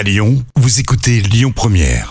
À Lyon, vous écoutez Lyon Première.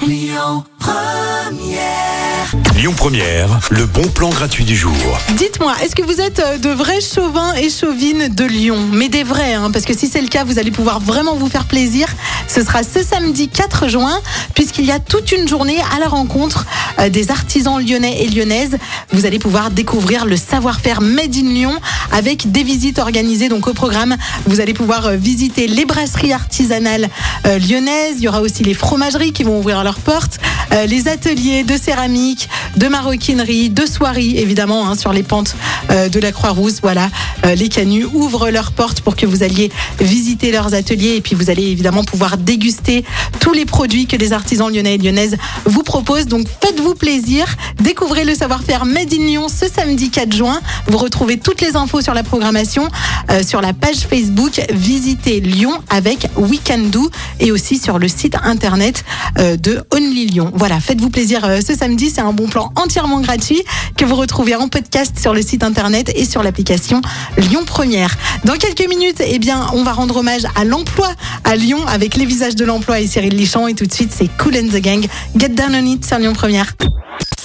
Lyon Première, le bon plan gratuit du jour. Dites-moi, est-ce que vous êtes euh, de vrais chauvins et chauvines de Lyon? Mais des vrais, hein, parce que si c'est le cas, vous allez pouvoir vraiment vous faire plaisir. Ce sera ce samedi 4 juin, puisqu'il y a toute une journée à la rencontre euh, des artisans lyonnais et lyonnaises. Vous allez pouvoir découvrir le savoir-faire Made in Lyon avec des visites organisées donc au programme. Vous allez pouvoir euh, visiter les brasseries artisanales euh, lyonnaises. Il y aura aussi les fromageries qui vont ouvrir leurs portes, les ateliers de céramique, de maroquinerie, de soierie évidemment hein, sur les pentes euh, de la Croix-Rousse. Voilà, Euh, les canuts ouvrent leurs portes pour que vous alliez visiter leurs ateliers et puis vous allez évidemment pouvoir déguster tous les produits que les artisans lyonnais et lyonnaises vous proposent. Donc faites-vous plaisir, découvrez le savoir-faire Made in Lyon ce samedi 4 juin. Vous retrouvez toutes les infos sur la programmation euh, sur la page Facebook Visitez Lyon avec Weekend Do et aussi sur le site internet euh, de Only Lyon. Voilà, faites-vous plaisir euh, ce samedi, c'est un bon plan entièrement gratuit que vous retrouvez en podcast sur le site internet et sur l'application Lyon Première. Dans quelques minutes, eh bien, on va rendre hommage à l'emploi à Lyon avec les visages de l'emploi et Cyril Lichamp et tout de suite, c'est Cool and the Gang. Get down on it sur Lyon Première.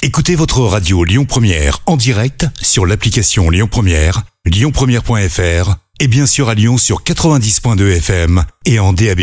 Écoutez votre radio Lyon Première en direct sur l'application Lyon Première, lyonpremière.fr et bien sûr à Lyon sur 90.2 FM et en DAB+.